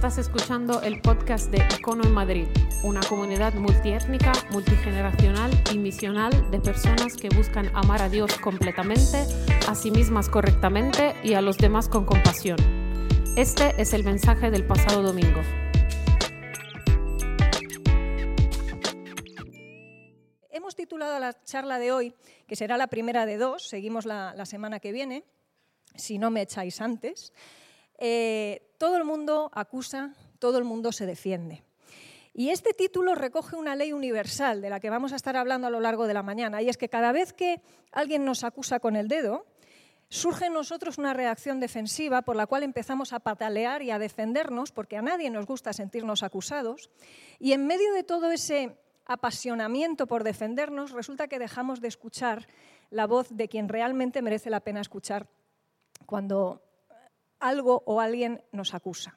Estás escuchando el podcast de Icono en Madrid, una comunidad multiétnica, multigeneracional y misional de personas que buscan amar a Dios completamente, a sí mismas correctamente y a los demás con compasión. Este es el mensaje del pasado domingo. Hemos titulado la charla de hoy, que será la primera de dos, seguimos la, la semana que viene, si no me echáis antes. Eh, todo el mundo acusa, todo el mundo se defiende. Y este título recoge una ley universal de la que vamos a estar hablando a lo largo de la mañana, y es que cada vez que alguien nos acusa con el dedo, surge en nosotros una reacción defensiva por la cual empezamos a patalear y a defendernos, porque a nadie nos gusta sentirnos acusados, y en medio de todo ese apasionamiento por defendernos, resulta que dejamos de escuchar la voz de quien realmente merece la pena escuchar cuando algo o alguien nos acusa.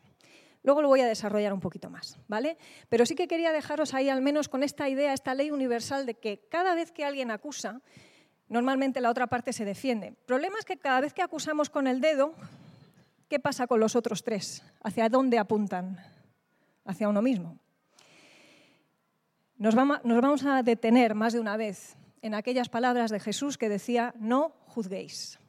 Luego lo voy a desarrollar un poquito más, ¿vale? Pero sí que quería dejaros ahí al menos con esta idea, esta ley universal de que cada vez que alguien acusa, normalmente la otra parte se defiende. El problema es que cada vez que acusamos con el dedo, ¿qué pasa con los otros tres? ¿Hacia dónde apuntan? Hacia uno mismo. Nos vamos a detener más de una vez en aquellas palabras de Jesús que decía, no juzguéis.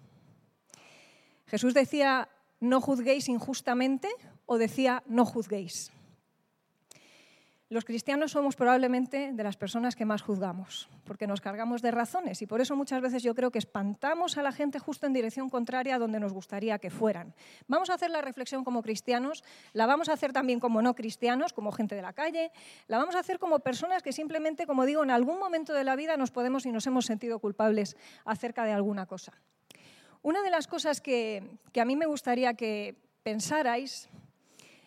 Jesús decía no juzguéis injustamente o decía no juzguéis. Los cristianos somos probablemente de las personas que más juzgamos, porque nos cargamos de razones y por eso muchas veces yo creo que espantamos a la gente justo en dirección contraria a donde nos gustaría que fueran. Vamos a hacer la reflexión como cristianos, la vamos a hacer también como no cristianos, como gente de la calle, la vamos a hacer como personas que simplemente, como digo, en algún momento de la vida nos podemos y nos hemos sentido culpables acerca de alguna cosa. Una de las cosas que, a mí me gustaría que pensarais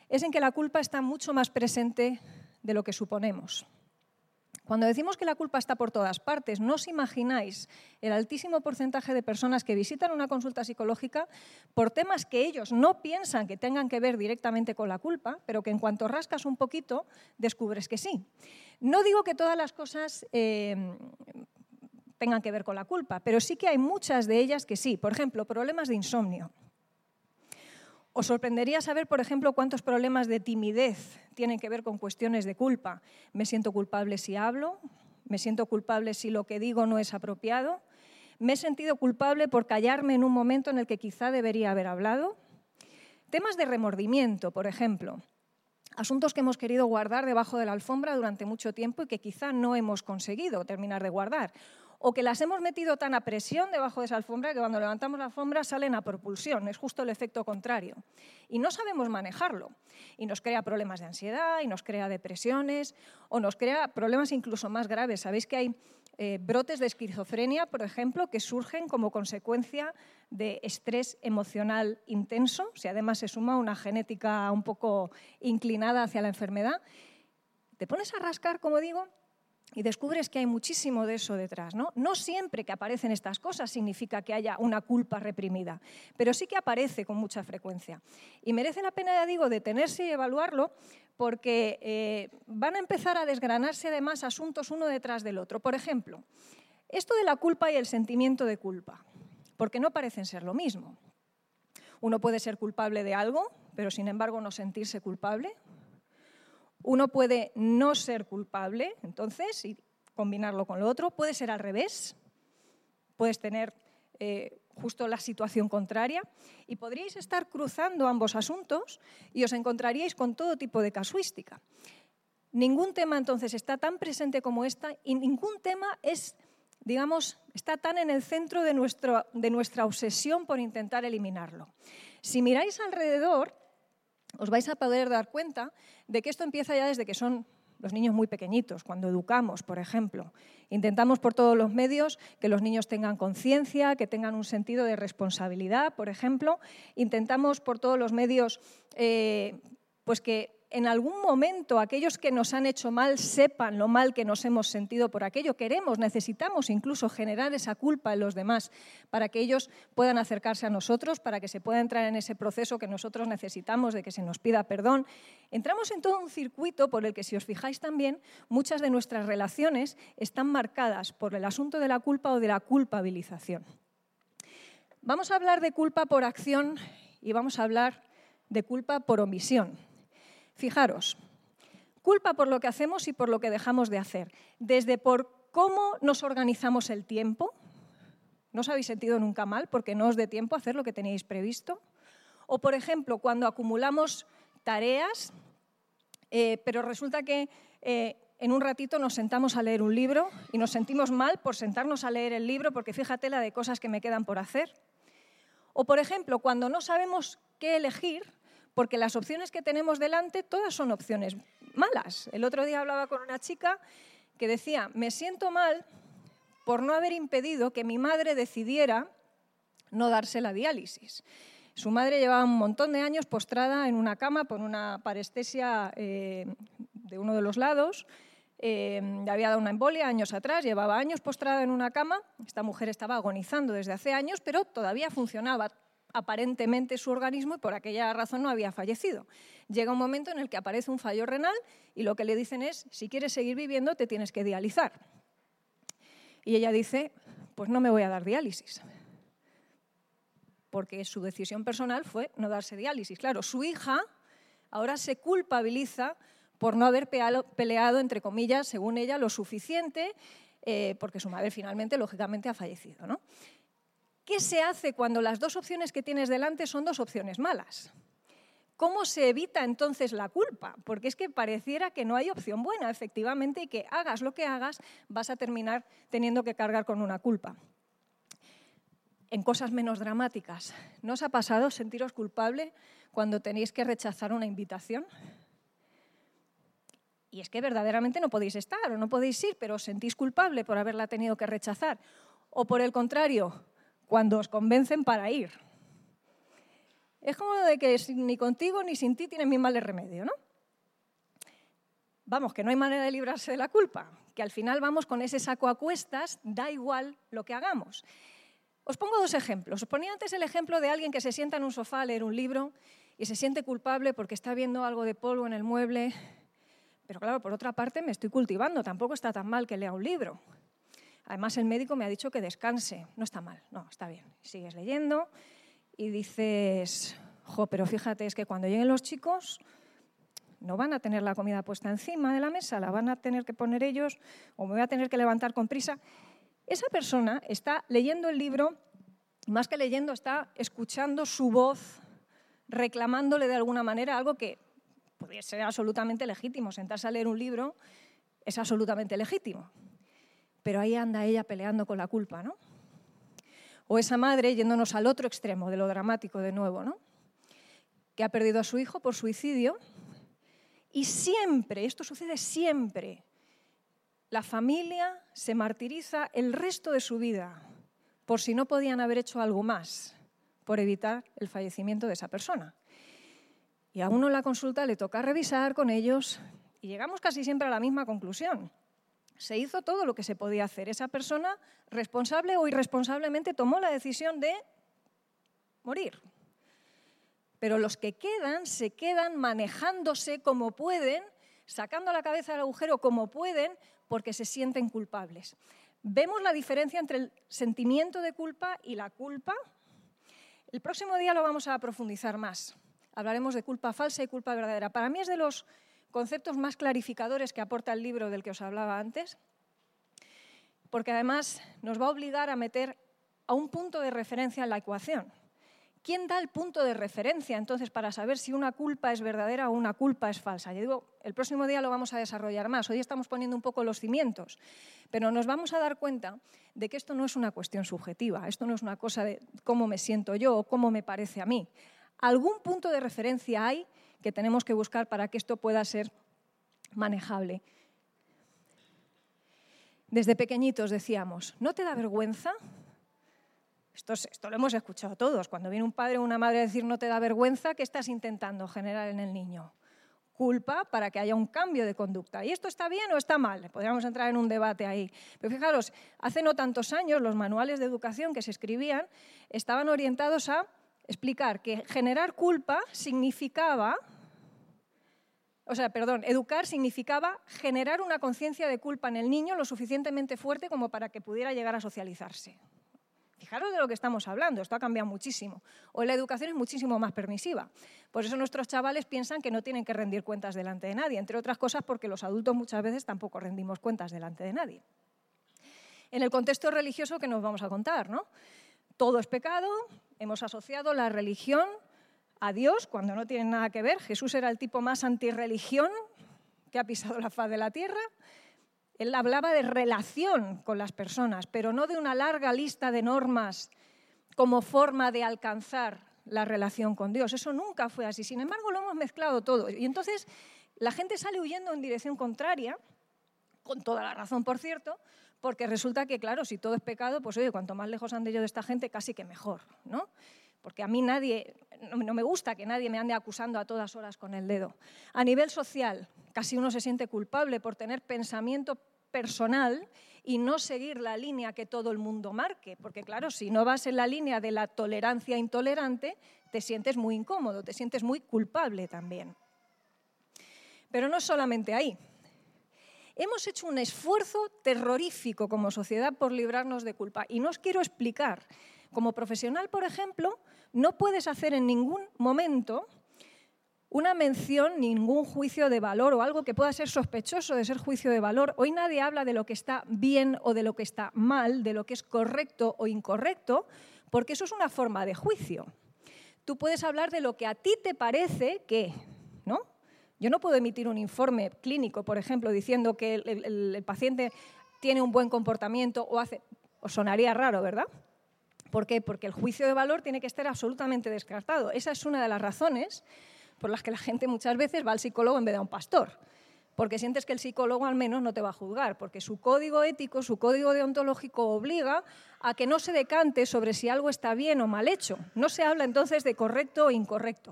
es en que la culpa está mucho más presente de lo que suponemos. Cuando decimos que la culpa está por todas partes, no os imagináis el altísimo porcentaje de personas que visitan una consulta psicológica por temas que ellos no piensan que tengan que ver directamente con la culpa, pero que en cuanto rascas un poquito descubres que sí. No digo que todas las cosas eh, tengan que ver con la culpa, pero sí que hay muchas de ellas que sí. Por ejemplo, problemas de insomnio. Os sorprendería saber, por ejemplo, cuántos problemas de timidez tienen que ver con cuestiones de culpa. Me siento culpable si hablo, me siento culpable si lo que digo no es apropiado, me he sentido culpable por callarme en un momento en el que quizá debería haber hablado. Temas de remordimiento, por ejemplo. Asuntos que hemos querido guardar debajo de la alfombra durante mucho tiempo y que quizá no hemos conseguido terminar de guardar o que las hemos metido tan a presión debajo de esa alfombra que cuando levantamos la alfombra salen a propulsión, es justo el efecto contrario. Y no sabemos manejarlo. Y nos crea problemas de ansiedad, y nos crea depresiones, o nos crea problemas incluso más graves. Sabéis que hay eh, brotes de esquizofrenia, por ejemplo, que surgen como consecuencia de estrés emocional intenso, si además se suma una genética un poco inclinada hacia la enfermedad. Te pones a rascar, como digo, y descubres que hay muchísimo de eso detrás. ¿no? no siempre que aparecen estas cosas significa que haya una culpa reprimida, pero sí que aparece con mucha frecuencia. Y merece la pena, ya digo, detenerse y evaluarlo porque eh, van a empezar a desgranarse además asuntos uno detrás del otro. Por ejemplo, esto de la culpa y el sentimiento de culpa, porque no parecen ser lo mismo. Uno puede ser culpable de algo, pero sin embargo no sentirse culpable, uno puede no ser culpable, entonces, y combinarlo con lo otro. Puede ser al revés. Puedes tener eh, justo la situación contraria. Y podríais estar cruzando ambos asuntos y os encontraríais con todo tipo de casuística. Ningún tema entonces está tan presente como esta y ningún tema es, digamos, está tan en el centro de, nuestro, de nuestra obsesión por intentar eliminarlo. Si miráis alrededor, os vais a poder dar cuenta de que esto empieza ya desde que son los niños muy pequeñitos, cuando educamos, por ejemplo. Intentamos por todos los medios que los niños tengan conciencia, que tengan un sentido de responsabilidad, por ejemplo. Intentamos por todos los medios eh, pues que en algún momento aquellos que nos han hecho mal sepan lo mal que nos hemos sentido por aquello. Queremos, necesitamos incluso generar esa culpa en los demás para que ellos puedan acercarse a nosotros, para que se pueda entrar en ese proceso que nosotros necesitamos de que se nos pida perdón. Entramos en todo un circuito por el que, si os fijáis también, muchas de nuestras relaciones están marcadas por el asunto de la culpa o de la culpabilización. Vamos a hablar de culpa por acción y vamos a hablar de culpa por omisión. Fijaros, culpa por lo que hacemos y por lo que dejamos de hacer, desde por cómo nos organizamos el tiempo, ¿no os habéis sentido nunca mal porque no os dé tiempo a hacer lo que teníais previsto? O, por ejemplo, cuando acumulamos tareas, eh, pero resulta que eh, en un ratito nos sentamos a leer un libro y nos sentimos mal por sentarnos a leer el libro porque fíjate la de cosas que me quedan por hacer. O, por ejemplo, cuando no sabemos qué elegir, porque las opciones que tenemos delante todas son opciones malas. El otro día hablaba con una chica que decía, me siento mal por no haber impedido que mi madre decidiera no darse la diálisis. Su madre llevaba un montón de años postrada en una cama por una parestesia eh, de uno de los lados. Eh, le había dado una embolia años atrás, llevaba años postrada en una cama. Esta mujer estaba agonizando desde hace años, pero todavía funcionaba aparentemente su organismo y por aquella razón no había fallecido. Llega un momento en el que aparece un fallo renal y lo que le dicen es, si quieres seguir viviendo, te tienes que dializar. Y ella dice, pues no me voy a dar diálisis porque su decisión personal fue no darse diálisis. Claro, su hija ahora se culpabiliza por no haber peleado, entre comillas, según ella, lo suficiente, eh, porque su madre finalmente, lógicamente, ha fallecido. ¿no? ¿Qué se hace cuando las dos opciones que tienes delante son dos opciones malas? ¿Cómo se evita entonces la culpa? Porque es que pareciera que no hay opción buena, efectivamente, y que hagas lo que hagas, vas a terminar teniendo que cargar con una culpa en cosas menos dramáticas. ¿No os ha pasado sentiros culpable cuando tenéis que rechazar una invitación? Y es que verdaderamente no podéis estar o no podéis ir, pero os sentís culpable por haberla tenido que rechazar. O por el contrario, cuando os convencen para ir. Es como de que ni contigo ni sin ti tienen mi mal remedio, ¿no? Vamos, que no hay manera de librarse de la culpa, que al final vamos con ese saco a cuestas, da igual lo que hagamos. Os pongo dos ejemplos. Os ponía antes el ejemplo de alguien que se sienta en un sofá a leer un libro y se siente culpable porque está viendo algo de polvo en el mueble. Pero claro, por otra parte me estoy cultivando, tampoco está tan mal que lea un libro. Además, el médico me ha dicho que descanse. No está mal, no, está bien. Sigues leyendo y dices, jo, pero fíjate, es que cuando lleguen los chicos no van a tener la comida puesta encima de la mesa, la van a tener que poner ellos o me voy a tener que levantar con prisa. Esa persona está leyendo el libro, más que leyendo, está escuchando su voz, reclamándole de alguna manera algo que podría ser absolutamente legítimo. Sentarse a leer un libro es absolutamente legítimo. Pero ahí anda ella peleando con la culpa, ¿no? O esa madre yéndonos al otro extremo de lo dramático de nuevo, ¿no? Que ha perdido a su hijo por suicidio y siempre, esto sucede siempre, la familia se martiriza el resto de su vida por si no podían haber hecho algo más por evitar el fallecimiento de esa persona. Y a uno en la consulta le toca revisar con ellos y llegamos casi siempre a la misma conclusión. Se hizo todo lo que se podía hacer. Esa persona, responsable o irresponsablemente, tomó la decisión de morir. Pero los que quedan se quedan manejándose como pueden, sacando la cabeza del agujero como pueden, porque se sienten culpables. ¿Vemos la diferencia entre el sentimiento de culpa y la culpa? El próximo día lo vamos a profundizar más. Hablaremos de culpa falsa y culpa verdadera. Para mí es de los conceptos más clarificadores que aporta el libro del que os hablaba antes, porque además nos va a obligar a meter a un punto de referencia en la ecuación. ¿Quién da el punto de referencia entonces para saber si una culpa es verdadera o una culpa es falsa? Yo digo, el próximo día lo vamos a desarrollar más. Hoy estamos poniendo un poco los cimientos, pero nos vamos a dar cuenta de que esto no es una cuestión subjetiva, esto no es una cosa de cómo me siento yo o cómo me parece a mí. Algún punto de referencia hay que tenemos que buscar para que esto pueda ser manejable. Desde pequeñitos decíamos, ¿no te da vergüenza esto, lo hemos escuchado todos. Cuando viene un padre o una madre a decir no te da vergüenza, ¿qué estás intentando generar en el niño? Culpa para que haya un cambio de conducta. ¿Y esto está bien o está mal? Podríamos entrar en un debate ahí. Pero fijaros, hace no tantos años los manuales de educación que se escribían estaban orientados a explicar que generar culpa significaba o sea, perdón, educar significaba generar una conciencia de culpa en el niño lo suficientemente fuerte como para que pudiera llegar a socializarse. Fijaros de lo que estamos hablando, esto ha cambiado muchísimo. Hoy la educación es muchísimo más permisiva. Por eso nuestros chavales piensan que no tienen que rendir cuentas delante de nadie, entre otras cosas porque los adultos muchas veces tampoco rendimos cuentas delante de nadie. En el contexto religioso que nos vamos a contar, ¿no? Todo es pecado, hemos asociado la religión a Dios cuando no tiene nada que ver. Jesús era el tipo más antirreligión que ha pisado la faz de la tierra. Él hablaba de relación con las personas, pero no de una larga lista de normas como forma de alcanzar la relación con Dios. Eso nunca fue así. Sin embargo, lo hemos mezclado todo. Y entonces la gente sale huyendo en dirección contraria, con toda la razón, por cierto, porque resulta que, claro, si todo es pecado, pues oye, cuanto más lejos ande yo de esta gente, casi que mejor, ¿no? Porque a mí nadie, no me gusta que nadie me ande acusando a todas horas con el dedo. A nivel social, casi uno se siente culpable por tener pensamiento personal y no seguir la línea que todo el mundo marque, porque claro, si no vas en la línea de la tolerancia intolerante, te sientes muy incómodo, te sientes muy culpable también. Pero no solamente ahí. Hemos hecho un esfuerzo terrorífico como sociedad por librarnos de culpa y no os quiero explicar. Como profesional, por ejemplo, no puedes hacer en ningún momento una mención, ningún juicio de valor o algo que pueda ser sospechoso de ser juicio de valor. Hoy nadie habla de lo que está bien o de lo que está mal, de lo que es correcto o incorrecto, porque eso es una forma de juicio. Tú puedes hablar de lo que a ti te parece que, ¿no? Yo no puedo emitir un informe clínico, por ejemplo, diciendo que el, paciente tiene un buen comportamiento o hace... Os sonaría raro, ¿verdad? ¿Por qué? Porque el juicio de valor tiene que estar absolutamente descartado. Esa es una de las razones por las que la gente muchas veces va al psicólogo en vez de a un pastor. Porque sientes que el psicólogo al menos no te va a juzgar, porque su código ético, su código deontológico obliga a que no se decante sobre si algo está bien o mal hecho. No se habla entonces de correcto o incorrecto.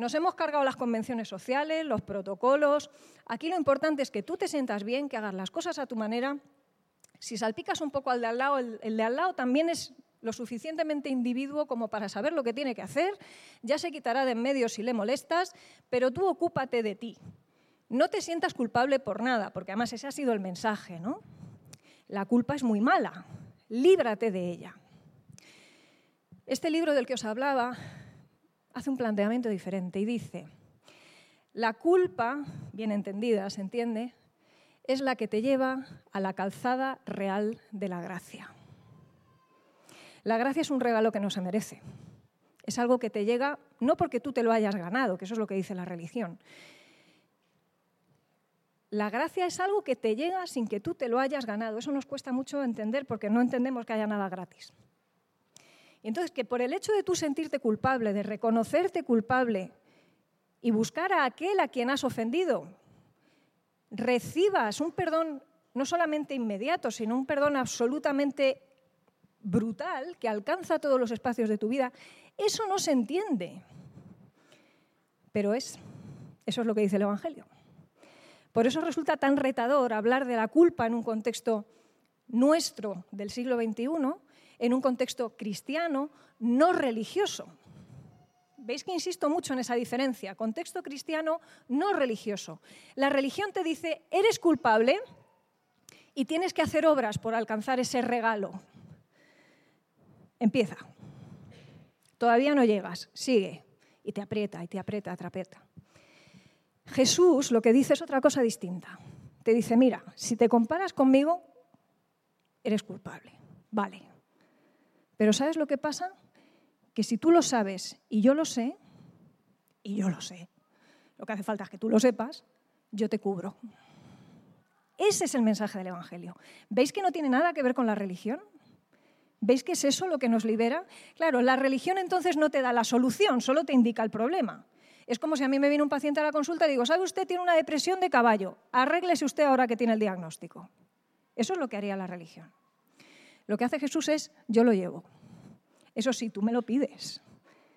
Nos hemos cargado las convenciones sociales, los protocolos. Aquí lo importante es que tú te sientas bien, que hagas las cosas a tu manera. Si salpicas un poco al de al lado, el, el de al lado también es lo suficientemente individuo como para saber lo que tiene que hacer, ya se quitará de en medio si le molestas, pero tú ocúpate de ti. No te sientas culpable por nada, porque además ese ha sido el mensaje, ¿no? La culpa es muy mala, líbrate de ella. Este libro del que os hablaba hace un planteamiento diferente y dice, la culpa, bien entendida, se entiende, es la que te lleva a la calzada real de la gracia. La gracia es un regalo que no se merece. Es algo que te llega no porque tú te lo hayas ganado, que eso es lo que dice la religión. La gracia es algo que te llega sin que tú te lo hayas ganado. Eso nos cuesta mucho entender porque no entendemos que haya nada gratis. Y entonces que por el hecho de tú sentirte culpable, de reconocerte culpable y buscar a aquel a quien has ofendido, recibas un perdón no solamente inmediato, sino un perdón absolutamente brutal que alcanza todos los espacios de tu vida, eso no se entiende. Pero es, eso es lo que dice el Evangelio. Por eso resulta tan retador hablar de la culpa en un contexto nuestro del siglo XXI, en un contexto cristiano, no religioso. Veis que insisto mucho en esa diferencia, contexto cristiano, no religioso. La religión te dice, eres culpable y tienes que hacer obras por alcanzar ese regalo, Empieza. Todavía no llegas, sigue. Y te aprieta, y te aprieta, te aprieta. Jesús lo que dice es otra cosa distinta. Te dice, mira, si te comparas conmigo, eres culpable. Vale. Pero ¿sabes lo que pasa? Que si tú lo sabes y yo lo sé, y yo lo sé, lo que hace falta es que tú lo sepas, yo te cubro. Ese es el mensaje del Evangelio. ¿Veis que no tiene nada que ver con la religión? ¿Veis que es eso lo que nos libera? Claro, la religión entonces no te da la solución, solo te indica el problema. Es como si a mí me viene un paciente a la consulta y digo, ¿sabe usted tiene una depresión de caballo? Arréglese usted ahora que tiene el diagnóstico. Eso es lo que haría la religión. Lo que hace Jesús es, yo lo llevo. Eso sí, tú me lo pides,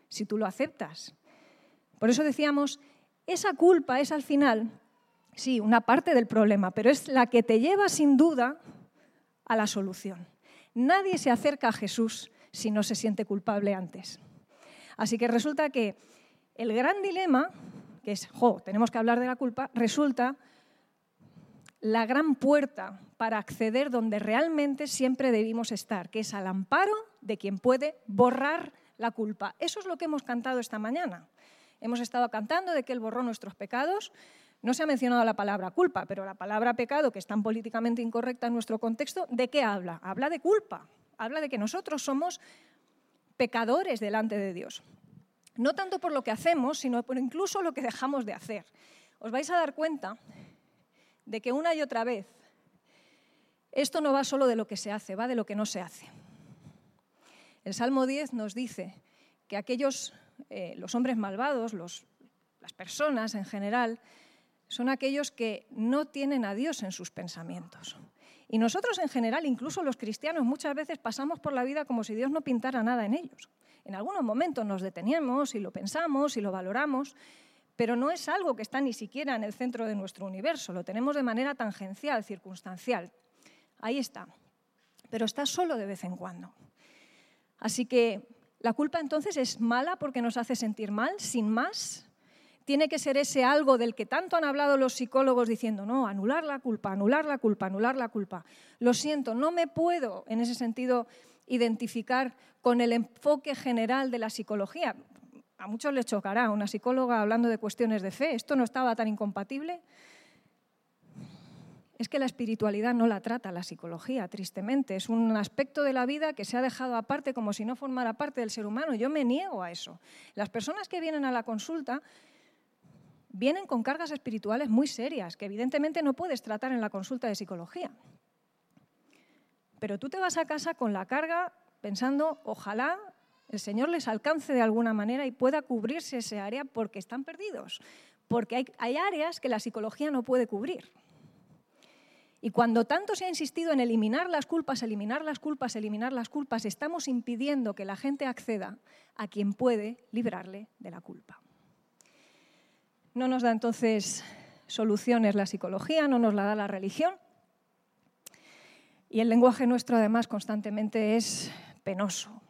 si tú lo aceptas. Por eso decíamos, esa culpa es al final, sí, una parte del problema, pero es la que te lleva sin duda a la solución. Nadie se acerca a Jesús si no se siente culpable antes. Así que resulta que el gran dilema, que es, jo, tenemos que hablar de la culpa, resulta la gran puerta para acceder donde realmente siempre debimos estar, que es al amparo de quien puede borrar la culpa. Eso es lo que hemos cantado esta mañana. Hemos estado cantando de que Él borró nuestros pecados. No se ha mencionado la palabra culpa, pero la palabra pecado, que es tan políticamente incorrecta en nuestro contexto, ¿de qué habla? Habla de culpa. Habla de que nosotros somos pecadores delante de Dios. No tanto por lo que hacemos, sino por incluso lo que dejamos de hacer. Os vais a dar cuenta de que una y otra vez esto no va solo de lo que se hace, va de lo que no se hace. El Salmo 10 nos dice que aquellos, eh, los hombres malvados, las personas en general, son aquellos que no tienen a Dios en sus pensamientos. Y nosotros en general, incluso los cristianos, muchas veces pasamos por la vida como si Dios no pintara nada en ellos. En algunos momentos nos detenemos y lo pensamos y lo valoramos, pero no es algo que está ni siquiera en el centro de nuestro universo, lo tenemos de manera tangencial, circunstancial. Ahí está, pero está solo de vez en cuando. Así que la culpa entonces es mala porque nos hace sentir mal, sin más. Tiene que ser ese algo del que tanto han hablado los psicólogos diciendo, no, anular la culpa, anular la culpa, anular la culpa. Lo siento, no me puedo en ese sentido identificar con el enfoque general de la psicología a muchos les chocará una psicóloga hablando de cuestiones de fe. ¿Esto no estaba tan incompatible? Es que la espiritualidad no la trata la psicología, tristemente. Es un aspecto de la vida que se ha dejado aparte como si no formara parte del ser humano. Yo me niego a eso. Las personas que vienen a la consulta vienen con cargas espirituales muy serias, que evidentemente no puedes tratar en la consulta de psicología. Pero tú te vas a casa con la carga pensando, ojalá el Señor les alcance de alguna manera y pueda cubrirse ese área porque están perdidos, porque hay, áreas que la psicología no puede cubrir. Y cuando tanto se ha insistido en eliminar las culpas, eliminar las culpas, eliminar las culpas, estamos impidiendo que la gente acceda a quien puede librarle de la culpa. No nos da entonces soluciones la psicología, no nos la da la religión. Y el lenguaje nuestro además constantemente es penoso,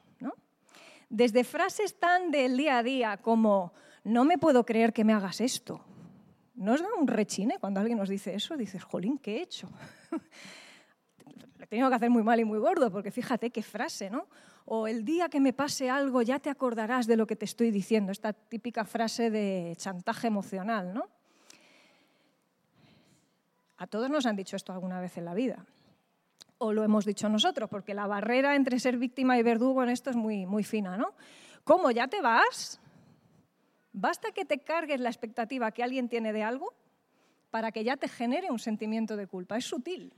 desde frases tan del día a día como no me puedo creer que me hagas esto. ¿No os da un rechine cuando alguien nos dice eso? Dices, jolín, ¿qué he hecho? Le he tenido que hacer muy mal y muy gordo, porque fíjate qué frase, ¿no? O el día que me pase algo ya te acordarás de lo que te estoy diciendo, esta típica frase de chantaje emocional, ¿no? A todos nos han dicho esto alguna vez en la vida o lo hemos dicho nosotros, porque la barrera entre ser víctima y verdugo en esto es muy, muy fina, ¿no? ¿Cómo ya te vas? Basta que te cargues la expectativa que alguien tiene de algo para que ya te genere un sentimiento de culpa. Es sutil.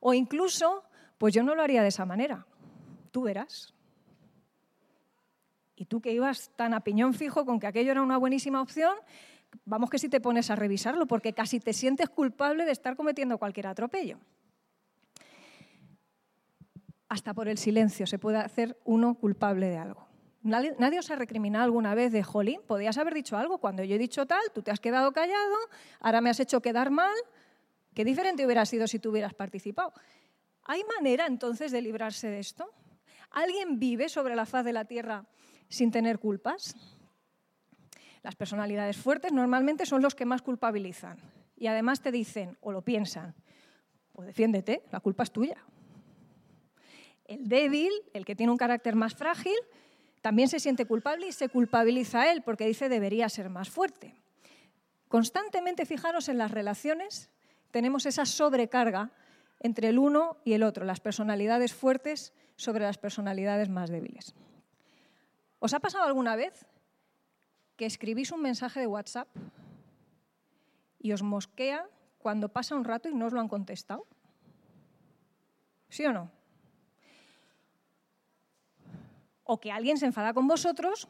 O incluso, pues yo no lo haría de esa manera. Tú verás. Y tú que ibas tan a piñón fijo con que aquello era una buenísima opción, vamos que si te pones a revisarlo, porque casi te sientes culpable de estar cometiendo cualquier atropello hasta por el silencio se puede hacer uno culpable de algo. Nadie, os ha recriminado alguna vez de, jolín, podías haber dicho algo cuando yo he dicho tal, tú te has quedado callado, ahora me has hecho quedar mal. Qué diferente hubiera sido si tú hubieras participado. ¿Hay manera entonces de librarse de esto? ¿Alguien vive sobre la faz de la tierra sin tener culpas? Las personalidades fuertes normalmente son los que más culpabilizan y además te dicen o lo piensan, pues defiéndete, la culpa es tuya. El débil, el que tiene un carácter más frágil, también se siente culpable y se culpabiliza a él porque dice debería ser más fuerte. Constantemente, fijaros en las relaciones, tenemos esa sobrecarga entre el uno y el otro, las personalidades fuertes sobre las personalidades más débiles. ¿Os ha pasado alguna vez que escribís un mensaje de WhatsApp y os mosquea cuando pasa un rato y no os lo han contestado? ¿Sí o no? O que alguien se enfada con vosotros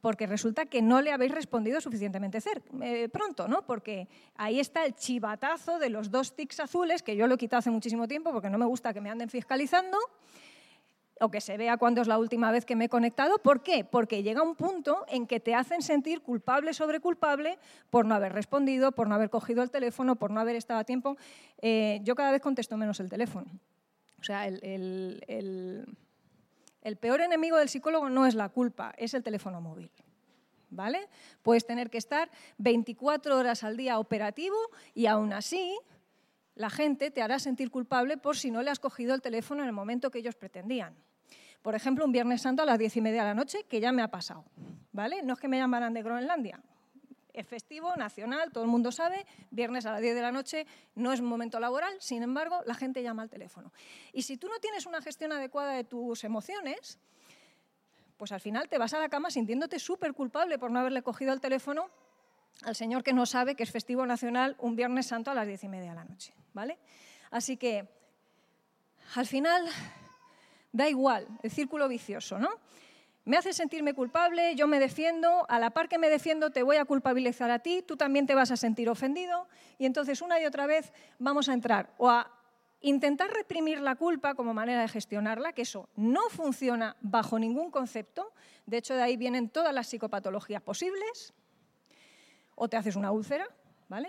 porque resulta que no le habéis respondido suficientemente eh, pronto, ¿no? Porque ahí está el chivatazo de los dos tics azules, que yo lo he quitado hace muchísimo tiempo porque no me gusta que me anden fiscalizando, o que se vea cuándo es la última vez que me he conectado. ¿Por qué? Porque llega un punto en que te hacen sentir culpable sobre culpable por no haber respondido, por no haber cogido el teléfono, por no haber estado a tiempo. Eh, yo cada vez contesto menos el teléfono. O sea, el el peor enemigo del psicólogo no es la culpa, es el teléfono móvil. ¿Vale? Puedes tener que estar 24 horas al día operativo y aún así la gente te hará sentir culpable por si no le has cogido el teléfono en el momento que ellos pretendían. Por ejemplo, un Viernes Santo a las diez y media de la noche, que ya me ha pasado. ¿vale? No es que me llamaran de Groenlandia. Es festivo, nacional, todo el mundo sabe, viernes a las 10 de la noche no es un momento laboral, sin embargo, la gente llama al teléfono. Y si tú no tienes una gestión adecuada de tus emociones, pues al final te vas a la cama sintiéndote súper culpable por no haberle cogido el teléfono al señor que no sabe que es festivo nacional un Viernes Santo a las diez y media de la noche. ¿vale? Así que, al final, da igual, el círculo vicioso, ¿no? Me hace sentirme culpable, yo me defiendo, a la par que me defiendo te voy a culpabilizar a ti, tú también te vas a sentir ofendido y entonces una y otra vez vamos a entrar o a intentar reprimir la culpa como manera de gestionarla, que eso no funciona bajo ningún concepto, de hecho de ahí vienen todas las psicopatologías posibles, o te haces una úlcera, ¿vale?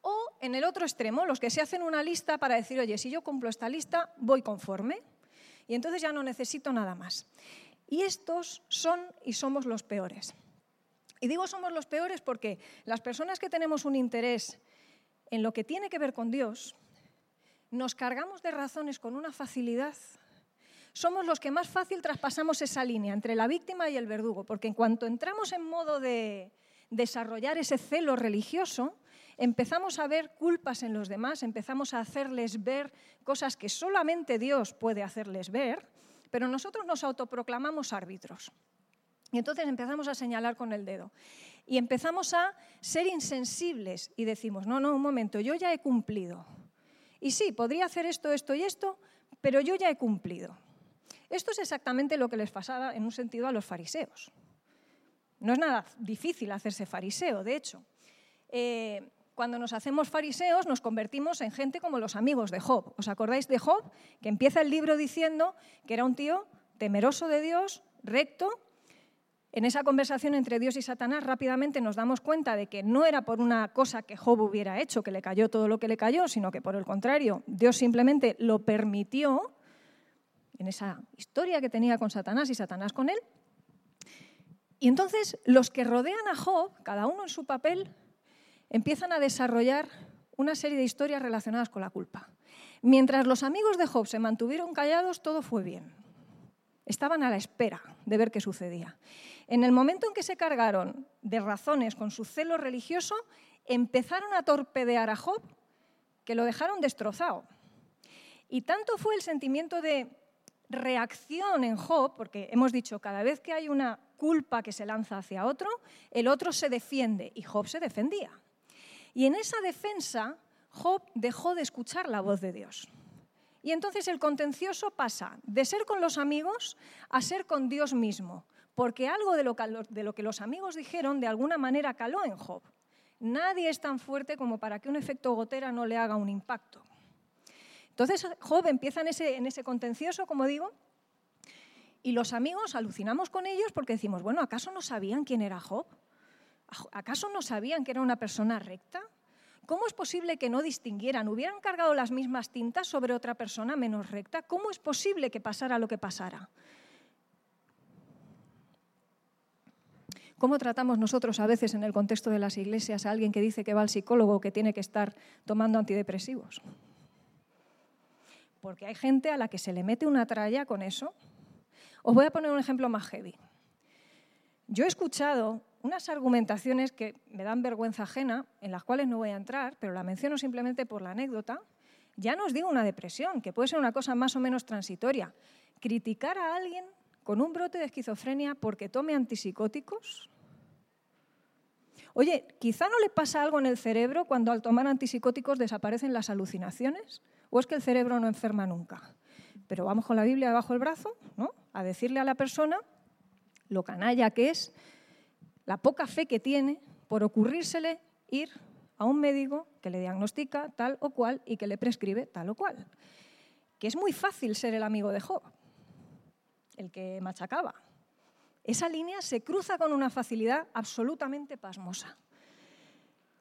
O en el otro extremo, los que se hacen una lista para decir, oye, si yo cumplo esta lista, voy conforme, y entonces ya no necesito nada más. Y estos son y somos los peores. Y digo somos los peores porque las personas que tenemos un interés en lo que tiene que ver con Dios, nos cargamos de razones con una facilidad. Somos los que más fácil traspasamos esa línea entre la víctima y el verdugo, porque en cuanto entramos en modo de, desarrollar ese celo religioso, empezamos a ver culpas en los demás, empezamos a hacerles ver cosas que solamente Dios puede hacerles ver, pero nosotros nos autoproclamamos árbitros. Y entonces empezamos a señalar con el dedo. Y empezamos a ser insensibles y decimos, no, no, un momento, yo ya he cumplido. Y sí, podría hacer esto, esto y esto, pero yo ya he cumplido. Esto es exactamente lo que les pasaba en un sentido a los fariseos. No es nada difícil hacerse fariseo, de hecho. Eh, cuando nos hacemos fariseos nos convertimos en gente como los amigos de Job. ¿Os acordáis de Job? Que empieza el libro diciendo que era un tío temeroso de Dios, recto. En esa conversación entre Dios y Satanás rápidamente nos damos cuenta de que no era por una cosa que Job hubiera hecho, que le cayó todo lo que le cayó, sino que por el contrario, Dios simplemente lo permitió en esa historia que tenía con Satanás y Satanás con él, y entonces los que rodean a Job, cada uno en su papel, empiezan a desarrollar una serie de historias relacionadas con la culpa. Mientras los amigos de Job se mantuvieron callados, todo fue bien. Estaban a la espera de ver qué sucedía. En el momento en que se cargaron de razones con su celo religioso, empezaron a torpedear a Job que lo dejaron destrozado. Y tanto fue el sentimiento de reacción en Job, porque hemos dicho, cada vez que hay una culpa que se lanza hacia otro, el otro se defiende y Job se defendía. Y en esa defensa, Job dejó de escuchar la voz de Dios. Y entonces el contencioso pasa de ser con los amigos a ser con Dios mismo, porque algo de lo, que los amigos dijeron de alguna manera caló en Job. Nadie es tan fuerte como para que un efecto gotera no le haga un impacto. Entonces Job empieza en ese, en ese contencioso, como digo, y los amigos alucinamos con ellos porque decimos, bueno, ¿acaso no sabían quién era Job? ¿Acaso no sabían que era una persona recta? ¿Cómo es posible que no distinguieran? ¿Hubieran cargado las mismas tintas sobre otra persona menos recta? ¿Cómo es posible que pasara lo que pasara? ¿Cómo tratamos nosotros a veces en el contexto de las iglesias a alguien que dice que va al psicólogo que tiene que estar tomando antidepresivos? porque hay gente a la que se le mete una tralla con eso. Os voy a poner un ejemplo más heavy. Yo he escuchado unas argumentaciones que me dan vergüenza ajena, en las cuales no voy a entrar, pero la menciono simplemente por la anécdota. Ya no os digo una depresión, que puede ser una cosa más o menos transitoria. Criticar a alguien con un brote de esquizofrenia porque tome antipsicóticos. Oye, quizá no le pasa algo en el cerebro cuando al tomar antipsicóticos desaparecen las alucinaciones. ¿O es que el cerebro no enferma nunca? Pero vamos con la Biblia debajo del brazo, ¿no? A decirle a la persona lo canalla que es, la poca fe que tiene por ocurrírsele ir a un médico que le diagnostica tal o cual y que le prescribe tal o cual. Que es muy fácil ser el amigo de Job, el que machacaba. Esa línea se cruza con una facilidad absolutamente pasmosa.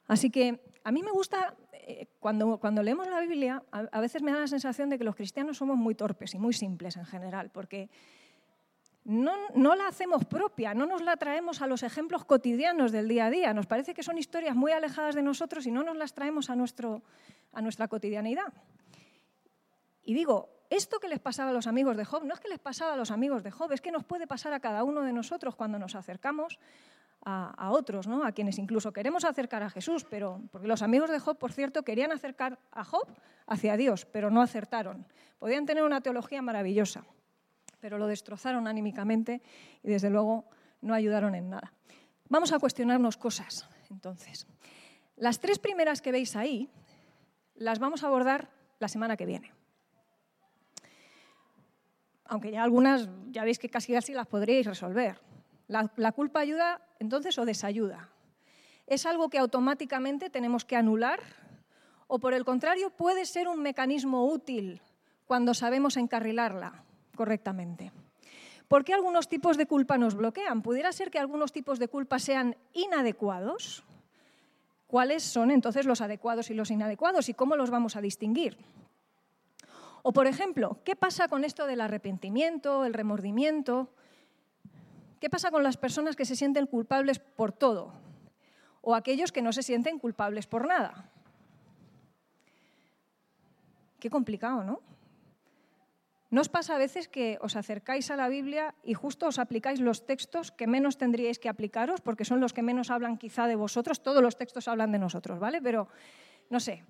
Así que a mí me gusta, eh, cuando, cuando leemos la Biblia, a, veces me da la sensación de que los cristianos somos muy torpes y muy simples en general, porque no, la hacemos propia, no nos la traemos a los ejemplos cotidianos del día a día. Nos parece que son historias muy alejadas de nosotros y no nos las traemos a, a nuestra cotidianidad. Y digo, esto que les pasaba a los amigos de Job, no es que les pasaba a los amigos de Job, es que nos puede pasar a cada uno de nosotros cuando nos acercamos a, otros, ¿no? a quienes incluso queremos acercar a Jesús, pero porque los amigos de Job, por cierto, querían acercar a Job hacia Dios, pero no acertaron. Podían tener una teología maravillosa pero lo destrozaron anímicamente y desde luego no ayudaron en nada. Vamos a cuestionarnos cosas, entonces. Las tres primeras que veis ahí las vamos a abordar la semana que viene. Aunque ya algunas ya veis que casi casi las podríais resolver. La, la culpa ayuda entonces o desayuda. ¿Es algo que automáticamente tenemos que anular? ¿O por el contrario puede ser un mecanismo útil cuando sabemos encarrilarla? Correctamente. ¿Por qué algunos tipos de culpa nos bloquean? ¿Pudiera ser que algunos tipos de culpa sean inadecuados? ¿Cuáles son entonces los adecuados y los inadecuados y cómo los vamos a distinguir? O, por ejemplo, ¿qué pasa con esto del arrepentimiento, el remordimiento? ¿Qué pasa con las personas que se sienten culpables por todo? O aquellos que no se sienten culpables por nada. Qué complicado, ¿no? ¿No pasa a veces que os acercáis a la Biblia y justo os aplicáis los textos que menos tendríais que aplicaros, porque son los que menos hablan quizá de vosotros? Todos los textos hablan de nosotros, ¿vale? Pero, no sé,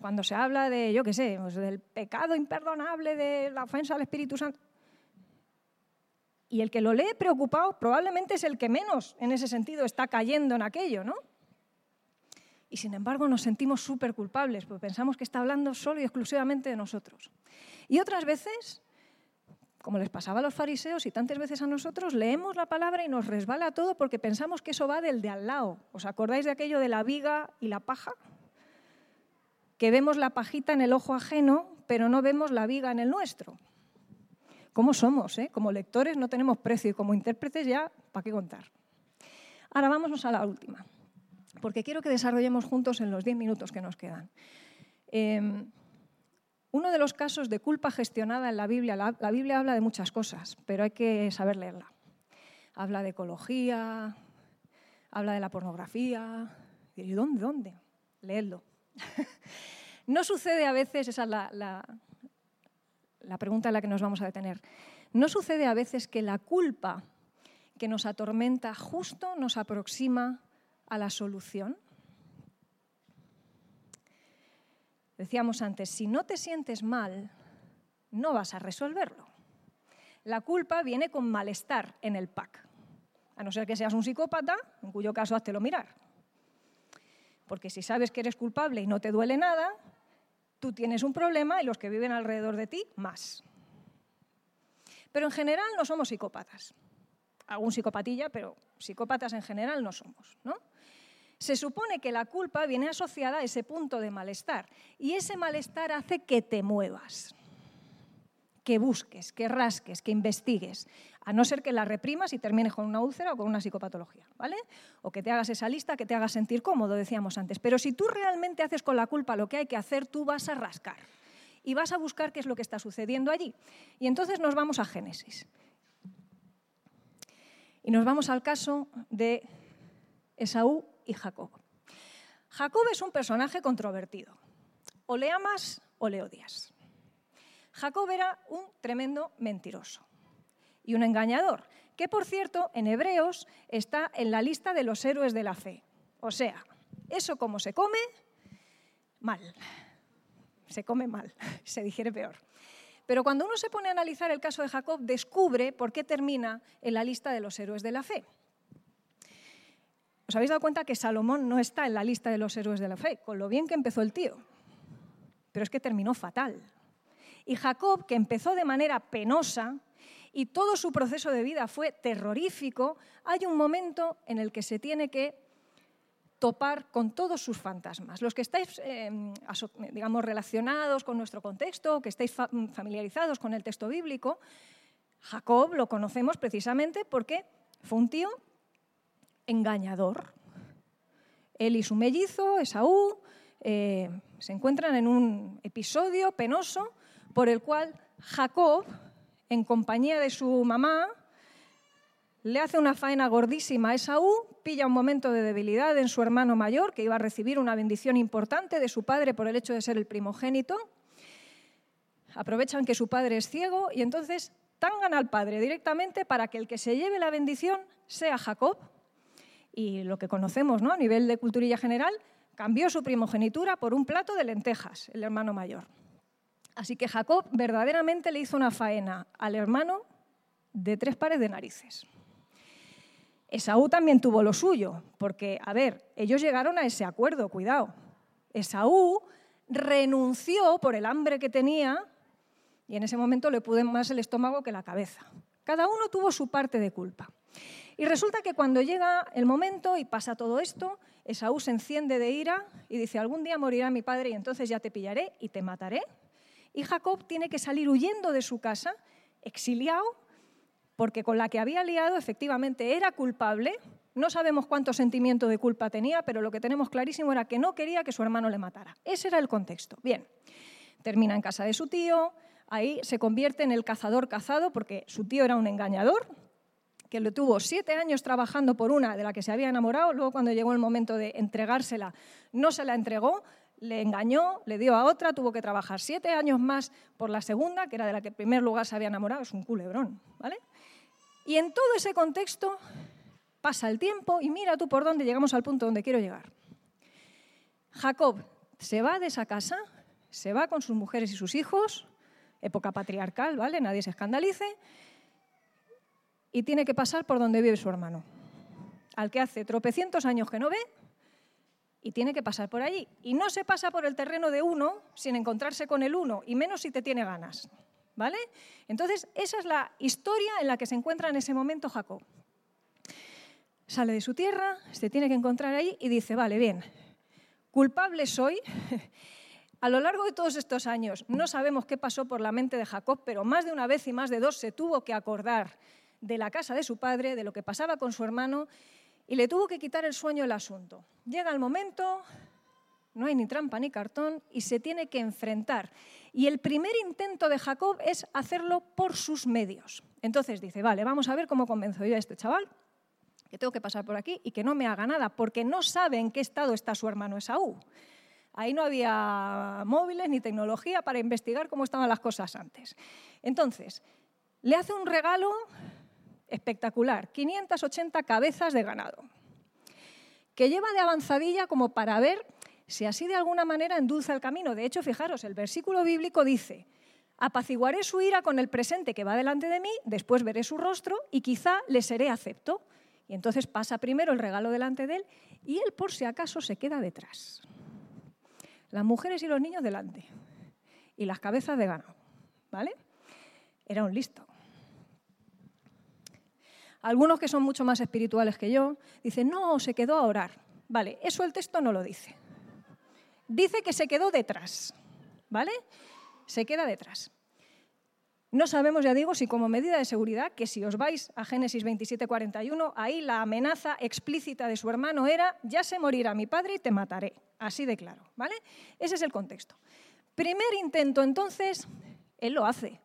cuando se habla de, yo qué sé, pues del pecado imperdonable, de la ofensa al Espíritu Santo, y el que lo lee preocupado probablemente es el que menos en ese sentido está cayendo en aquello, ¿no? Y sin embargo nos sentimos súper culpables, porque pensamos que está hablando solo y exclusivamente de nosotros. Y otras veces como les pasaba a los fariseos y tantas veces a nosotros, leemos la palabra y nos resbala todo porque pensamos que eso va del de al lado. ¿Os acordáis de aquello de la viga y la paja? Que vemos la pajita en el ojo ajeno, pero no vemos la viga en el nuestro. ¿Cómo somos? Eh? Como lectores no tenemos precio y como intérpretes ya, ¿para qué contar? Ahora vámonos a la última, porque quiero que desarrollemos juntos en los diez minutos que nos quedan. Em, uno de los casos de culpa gestionada en la Biblia, la, Biblia habla de muchas cosas, pero hay que saber leerla. Habla de ecología, habla de la pornografía. ¿Y dónde? ¿Dónde? Leedlo. no sucede a veces, esa es la, la pregunta en la que nos vamos a detener, no sucede a veces que la culpa que nos atormenta justo nos aproxima a la solución. Decíamos antes, si no te sientes mal, no vas a resolverlo. La culpa viene con malestar en el pack, a no ser que seas un psicópata, en cuyo caso lo mirar. Porque si sabes que eres culpable y no te duele nada, tú tienes un problema y los que viven alrededor de ti más. Pero en general no somos psicópatas. Algún psicopatilla, pero psicópatas en general no somos, ¿no? Se supone que la culpa viene asociada a ese punto de malestar y ese malestar hace que te muevas, que busques, que rasques, que investigues, a no ser que la reprimas y termines con una úlcera o con una psicopatología, ¿vale? O que te hagas esa lista que te haga sentir cómodo, decíamos antes. Pero si tú realmente haces con la culpa lo que hay que hacer, tú vas a rascar y vas a buscar qué es lo que está sucediendo allí. Y entonces nos vamos a Génesis. Y nos vamos al caso de Esaú y Jacob. Jacob es un personaje controvertido. O le amas o le odias. Jacob era un tremendo mentiroso y un engañador, que por cierto en Hebreos está en la lista de los héroes de la fe. O sea, eso como se come, mal. Se come mal, se digiere peor. Pero cuando uno se pone a analizar el caso de Jacob, descubre por qué termina en la lista de los héroes de la fe. ¿Os habéis dado cuenta que Salomón no está en la lista de los héroes de la fe? Con lo bien que empezó el tío. Pero es que terminó fatal. Y Jacob, que empezó de manera penosa y todo su proceso de vida fue terrorífico, hay un momento en el que se tiene que topar con todos sus fantasmas. Los que estáis, eh, digamos, relacionados con nuestro contexto, que estáis familiarizados con el texto bíblico, Jacob lo conocemos precisamente porque fue un tío engañador. Él y su mellizo, Esaú, eh, se encuentran en un episodio penoso por el cual Jacob, en compañía de su mamá, le hace una faena gordísima a Esaú, pilla un momento de debilidad en su hermano mayor, que iba a recibir una bendición importante de su padre por el hecho de ser el primogénito. Aprovechan que su padre es ciego y entonces tangan al padre directamente para que el que se lleve la bendición sea Jacob. Y lo que conocemos ¿no? a nivel de culturilla general, cambió su primogenitura por un plato de lentejas, el hermano mayor. Así que Jacob verdaderamente le hizo una faena al hermano de tres pares de narices. Esaú también tuvo lo suyo, porque, a ver, ellos llegaron a ese acuerdo, cuidado. Esaú renunció por el hambre que tenía y en ese momento le pude más el estómago que la cabeza. Cada uno tuvo su parte de culpa. Y resulta que cuando llega el momento y pasa todo esto, Esaú se enciende de ira y dice, algún día morirá mi padre y entonces ya te pillaré y te mataré. Y Jacob tiene que salir huyendo de su casa, exiliado, porque con la que había liado efectivamente era culpable. No sabemos cuánto sentimiento de culpa tenía, pero lo que tenemos clarísimo era que no quería que su hermano le matara. Ese era el contexto. Bien, termina en casa de su tío, ahí se convierte en el cazador cazado, porque su tío era un engañador, que lo tuvo siete años trabajando por una de la que se había enamorado, luego cuando llegó el momento de entregársela, no se la entregó, le engañó, le dio a otra, tuvo que trabajar siete años más por la segunda, que era de la que en primer lugar se había enamorado, es un culebrón, ¿vale? Y en todo ese contexto pasa el tiempo y mira tú por dónde llegamos al punto donde quiero llegar. Jacob se va de esa casa, se va con sus mujeres y sus hijos, época patriarcal, ¿vale? Nadie se escandalice, y tiene que pasar por donde vive su hermano, al que hace tropecientos años que no ve y tiene que pasar por allí. Y no se pasa por el terreno de uno sin encontrarse con el uno, y menos si te tiene ganas. ¿Vale? Entonces, esa es la historia en la que se encuentra en ese momento Jacob. Sale de su tierra, se tiene que encontrar ahí y dice, vale, bien, culpable soy. A lo largo de todos estos años no sabemos qué pasó por la mente de Jacob, pero más de una vez y más de dos se tuvo que acordar de la casa de su padre, de lo que pasaba con su hermano, y le tuvo que quitar el sueño el asunto. Llega el momento, no hay ni trampa ni cartón y se tiene que enfrentar. Y el primer intento de Jacob es hacerlo por sus medios. Entonces dice, vale, vamos a ver cómo convenzo yo a este chaval, que tengo que pasar por aquí y que no me haga nada, porque no sabe en qué estado está su hermano Esaú. Ahí no había móviles ni tecnología para investigar cómo estaban las cosas antes. Entonces, le hace un regalo espectacular, 580 cabezas de ganado, que lleva de avanzadilla como para ver si así de alguna manera endulza el camino. De hecho, fijaros, el versículo bíblico dice, apaciguaré su ira con el presente que va delante de mí, después veré su rostro y quizá le seré acepto. Y entonces pasa primero el regalo delante de él y él por si acaso se queda detrás. Las mujeres y los niños delante y las cabezas de ganado. ¿Vale? Era un listo. Algunos que son mucho más espirituales que yo dicen, no, se quedó a orar. Vale, eso el texto no lo dice. Dice que se quedó detrás, ¿vale? Se queda detrás. No sabemos, ya digo, si como medida de seguridad, que si os vais a Génesis 27:41, ahí la amenaza explícita de su hermano era, ya se morirá mi padre y te mataré. Así de claro, ¿vale? Ese es el contexto. Primer intento, entonces, él lo hace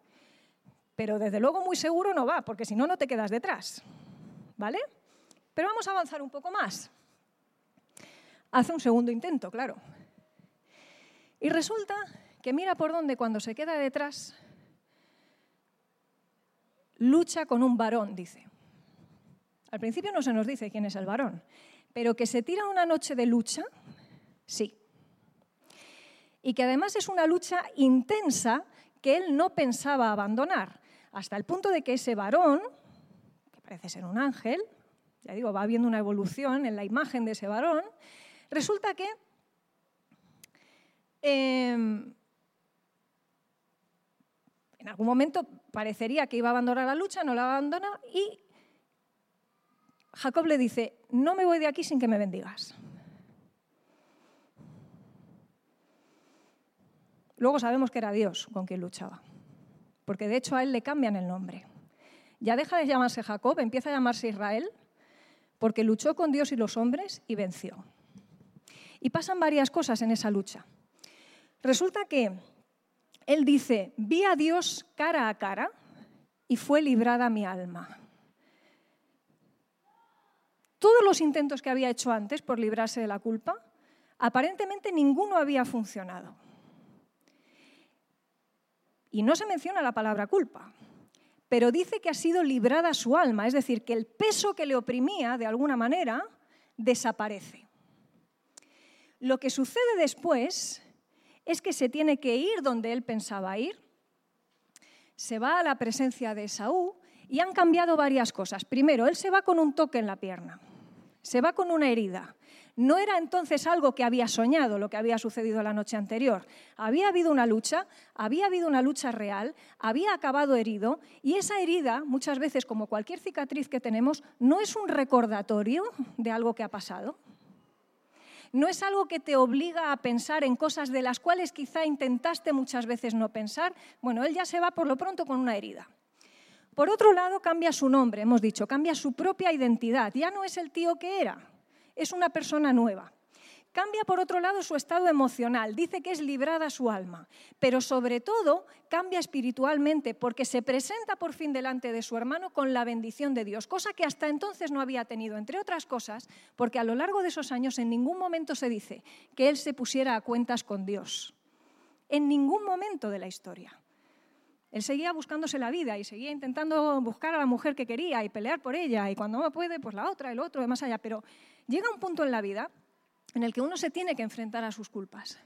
pero desde luego muy seguro no va, porque si no, no te quedas detrás. ¿Vale? Pero vamos a avanzar un poco más. Hace un segundo intento, claro. Y resulta que mira por dónde cuando se queda detrás, lucha con un varón, dice. Al principio no se nos dice quién es el varón, pero que se tira una noche de lucha, sí. Y que además es una lucha intensa que él no pensaba abandonar hasta el punto de que ese varón, que parece ser un ángel, ya digo, va habiendo una evolución en la imagen de ese varón, resulta que em, en algún momento parecería que iba a abandonar la lucha, no la abandona y Jacob le dice, no me voy de aquí sin que me bendigas. Luego sabemos que era Dios con quien luchaba porque de hecho a él le cambian el nombre. Ya deja de llamarse Jacob, empieza a llamarse Israel, porque luchó con Dios y los hombres y venció. Y pasan varias cosas en esa lucha. Resulta que él dice, vi a Dios cara a cara y fue librada mi alma. todos los intentos que había hecho antes por librarse de la culpa, aparentemente ninguno había funcionado. Y no se menciona la palabra culpa, pero dice que ha sido librada su alma, es decir, que el peso que le oprimía, de alguna manera, desaparece. Lo que sucede después es que se tiene que ir donde él pensaba ir, se va a la presencia de Esaú y han cambiado varias cosas. Primero, él se va con un toque en la pierna, se va con una herida. No era entonces algo que había soñado lo que había sucedido la noche anterior. Había habido una lucha, había habido una lucha real, había acabado herido y esa herida, muchas veces como cualquier cicatriz que tenemos, no es un recordatorio de algo que ha pasado. No es algo que te obliga a pensar en cosas de las cuales quizá intentaste muchas veces no pensar. Bueno, él ya se va por lo pronto con una herida. Por otro lado, cambia su nombre, hemos dicho, cambia su propia identidad. Ya no es el tío que era, es una persona nueva. Cambia, por otro lado, su estado emocional, dice que es librada su alma, pero sobre todo cambia espiritualmente porque se presenta por fin delante de su hermano con la bendición de Dios, cosa que hasta entonces no había tenido, entre otras cosas, porque a lo largo de esos años en ningún momento se dice que él se pusiera a cuentas con Dios, en ningún momento de la historia. Él seguía buscándose la vida y seguía intentando buscar a la mujer que quería y pelear por ella y cuando no puede, pues la otra, el otro, de más allá, pero llega un punto en la vida en el que uno se tiene que enfrentar a sus culpas.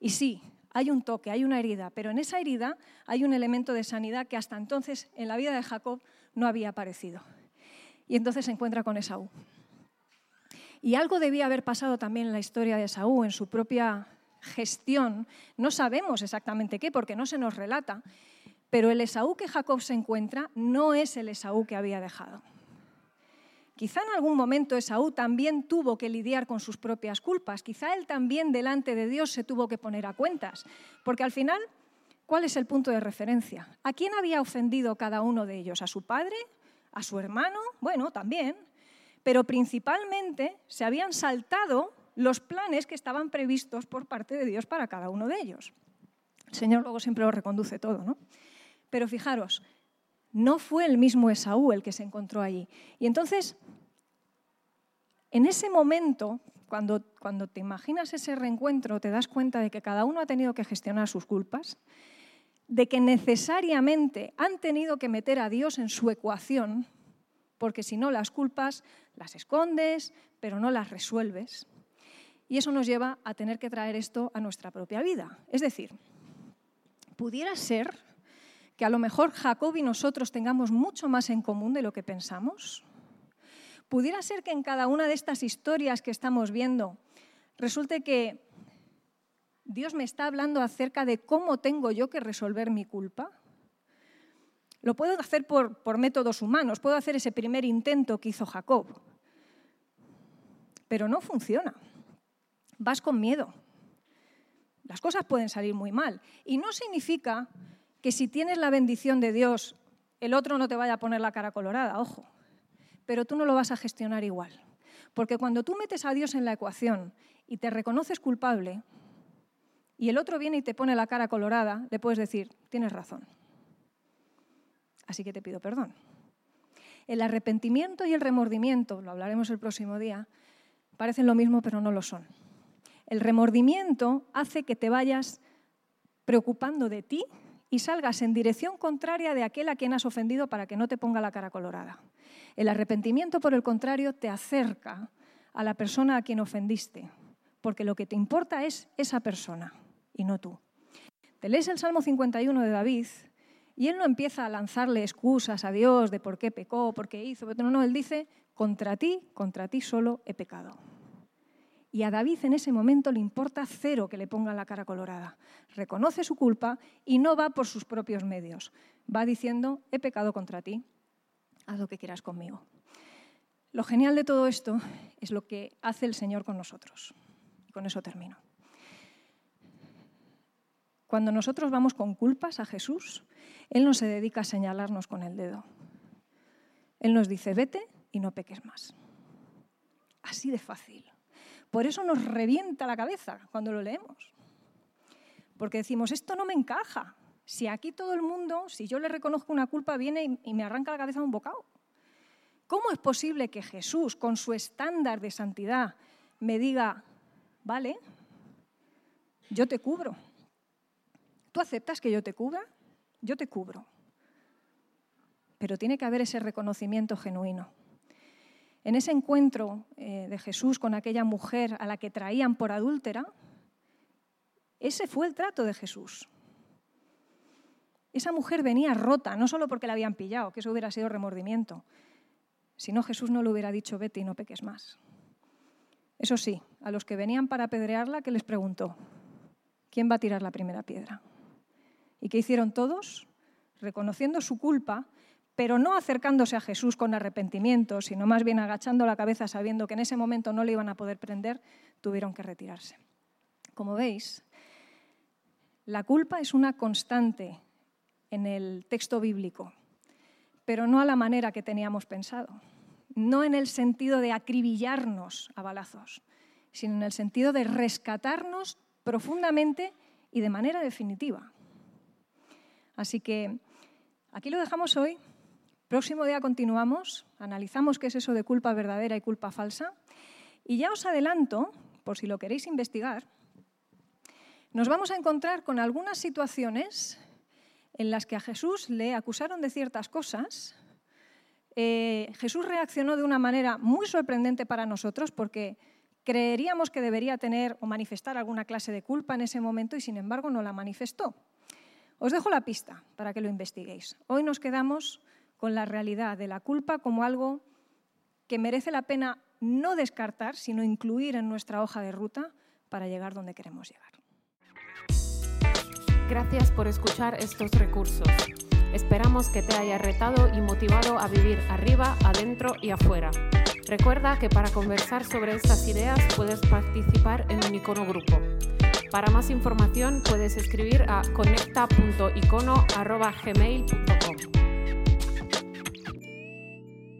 Y sí, hay un toque, hay una herida, pero en esa herida hay un elemento de sanidad que hasta entonces en la vida de Jacob no había aparecido. Y entonces se encuentra con Esaú. Y algo debía haber pasado también en la historia de Esaú, en su propia gestión. No sabemos exactamente qué, porque no se nos relata. Pero el Esaú que Jacob se encuentra no es el Esaú que había dejado. Quizá en algún momento Esaú también tuvo que lidiar con sus propias culpas, quizá él también delante de Dios se tuvo que poner a cuentas, porque al final, ¿cuál es el punto de referencia? ¿A quién había ofendido cada uno de ellos? ¿A su padre? ¿A su hermano? Bueno, también, pero principalmente se habían saltado los planes que estaban previstos por parte de Dios para cada uno de ellos. El Señor luego siempre lo reconduce todo, ¿no? Pero fijaros, no fue el mismo Esaú el que se encontró allí. Y entonces, en ese momento, cuando, cuando te imaginas ese reencuentro, te das cuenta de que cada uno ha tenido que gestionar sus culpas, de que necesariamente han tenido que meter a Dios en su ecuación, porque si no las culpas las escondes, pero no las resuelves. Y eso nos lleva a tener que traer esto a nuestra propia vida. Es decir, pudiera ser que a lo mejor Jacob y nosotros tengamos mucho más en común de lo que pensamos? ¿Pudiera ser que en cada una de estas historias que estamos viendo resulte que Dios me está hablando acerca de cómo tengo yo que resolver mi culpa? Lo puedo hacer por, por métodos humanos, puedo hacer ese primer intento que hizo Jacob, pero no funciona. Vas con miedo. Las cosas pueden salir muy mal. Y no significa que si tienes la bendición de Dios, el otro no te vaya a poner la cara colorada, ojo, pero tú no lo vas a gestionar igual. Porque cuando tú metes a Dios en la ecuación y te reconoces culpable, y el otro viene y te pone la cara colorada, le puedes decir, tienes razón. Así que te pido perdón. El arrepentimiento y el remordimiento, lo hablaremos el próximo día, parecen lo mismo pero no lo son. El remordimiento hace que te vayas preocupando de ti y salgas en dirección contraria de aquel a quien has ofendido para que no te ponga la cara colorada. El arrepentimiento, por el contrario, te acerca a la persona a quien ofendiste, porque lo que te importa es esa persona y no tú. Te lees el Salmo 51 de David y él no empieza a lanzarle excusas a Dios de por qué pecó, por qué hizo, no, no, él dice, contra ti, contra ti solo he pecado. Y a David en ese momento le importa cero que le ponga la cara colorada. Reconoce su culpa y no va por sus propios medios. Va diciendo, he pecado contra ti, haz lo que quieras conmigo. Lo genial de todo esto es lo que hace el Señor con nosotros. Y con eso termino. Cuando nosotros vamos con culpas a Jesús, Él no se dedica a señalarnos con el dedo. Él nos dice, vete y no peques más. Así de fácil. Por eso nos revienta la cabeza cuando lo leemos. Porque decimos, esto no me encaja. Si aquí todo el mundo, si yo le reconozco una culpa, viene y me arranca la cabeza un bocado. ¿Cómo es posible que Jesús, con su estándar de santidad, me diga, vale, yo te cubro? ¿Tú aceptas que yo te cubra? Yo te cubro. Pero tiene que haber ese reconocimiento genuino. En ese encuentro eh, de Jesús con aquella mujer a la que traían por adúltera, ese fue el trato de Jesús. Esa mujer venía rota, no solo porque la habían pillado, que eso hubiera sido remordimiento, sino Jesús no le hubiera dicho vete y no peques más. Eso sí, a los que venían para apedrearla, ¿qué les preguntó? ¿Quién va a tirar la primera piedra? ¿Y qué hicieron todos? Reconociendo su culpa, pero no acercándose a Jesús con arrepentimiento, sino más bien agachando la cabeza sabiendo que en ese momento no le iban a poder prender, tuvieron que retirarse. Como veis, la culpa es una constante en el texto bíblico, pero no a la manera que teníamos pensado, no en el sentido de acribillarnos a balazos, sino en el sentido de rescatarnos profundamente y de manera definitiva. Así que aquí lo dejamos hoy. Próximo día continuamos, analizamos qué es eso de culpa verdadera y culpa falsa. Y ya os adelanto, por si lo queréis investigar, nos vamos a encontrar con algunas situaciones en las que a Jesús le acusaron de ciertas cosas. Eh, Jesús reaccionó de una manera muy sorprendente para nosotros porque creeríamos que debería tener o manifestar alguna clase de culpa en ese momento y sin embargo no la manifestó. Os dejo la pista para que lo investiguéis. Hoy nos quedamos con la realidad de la culpa como algo que merece la pena no descartar, sino incluir en nuestra hoja de ruta para llegar donde queremos llegar. Gracias por escuchar estos recursos. Esperamos que te haya retado y motivado a vivir arriba, adentro y afuera. Recuerda que para conversar sobre estas ideas puedes participar en un icono grupo. Para más información puedes escribir a conecta.icono.gmail.com.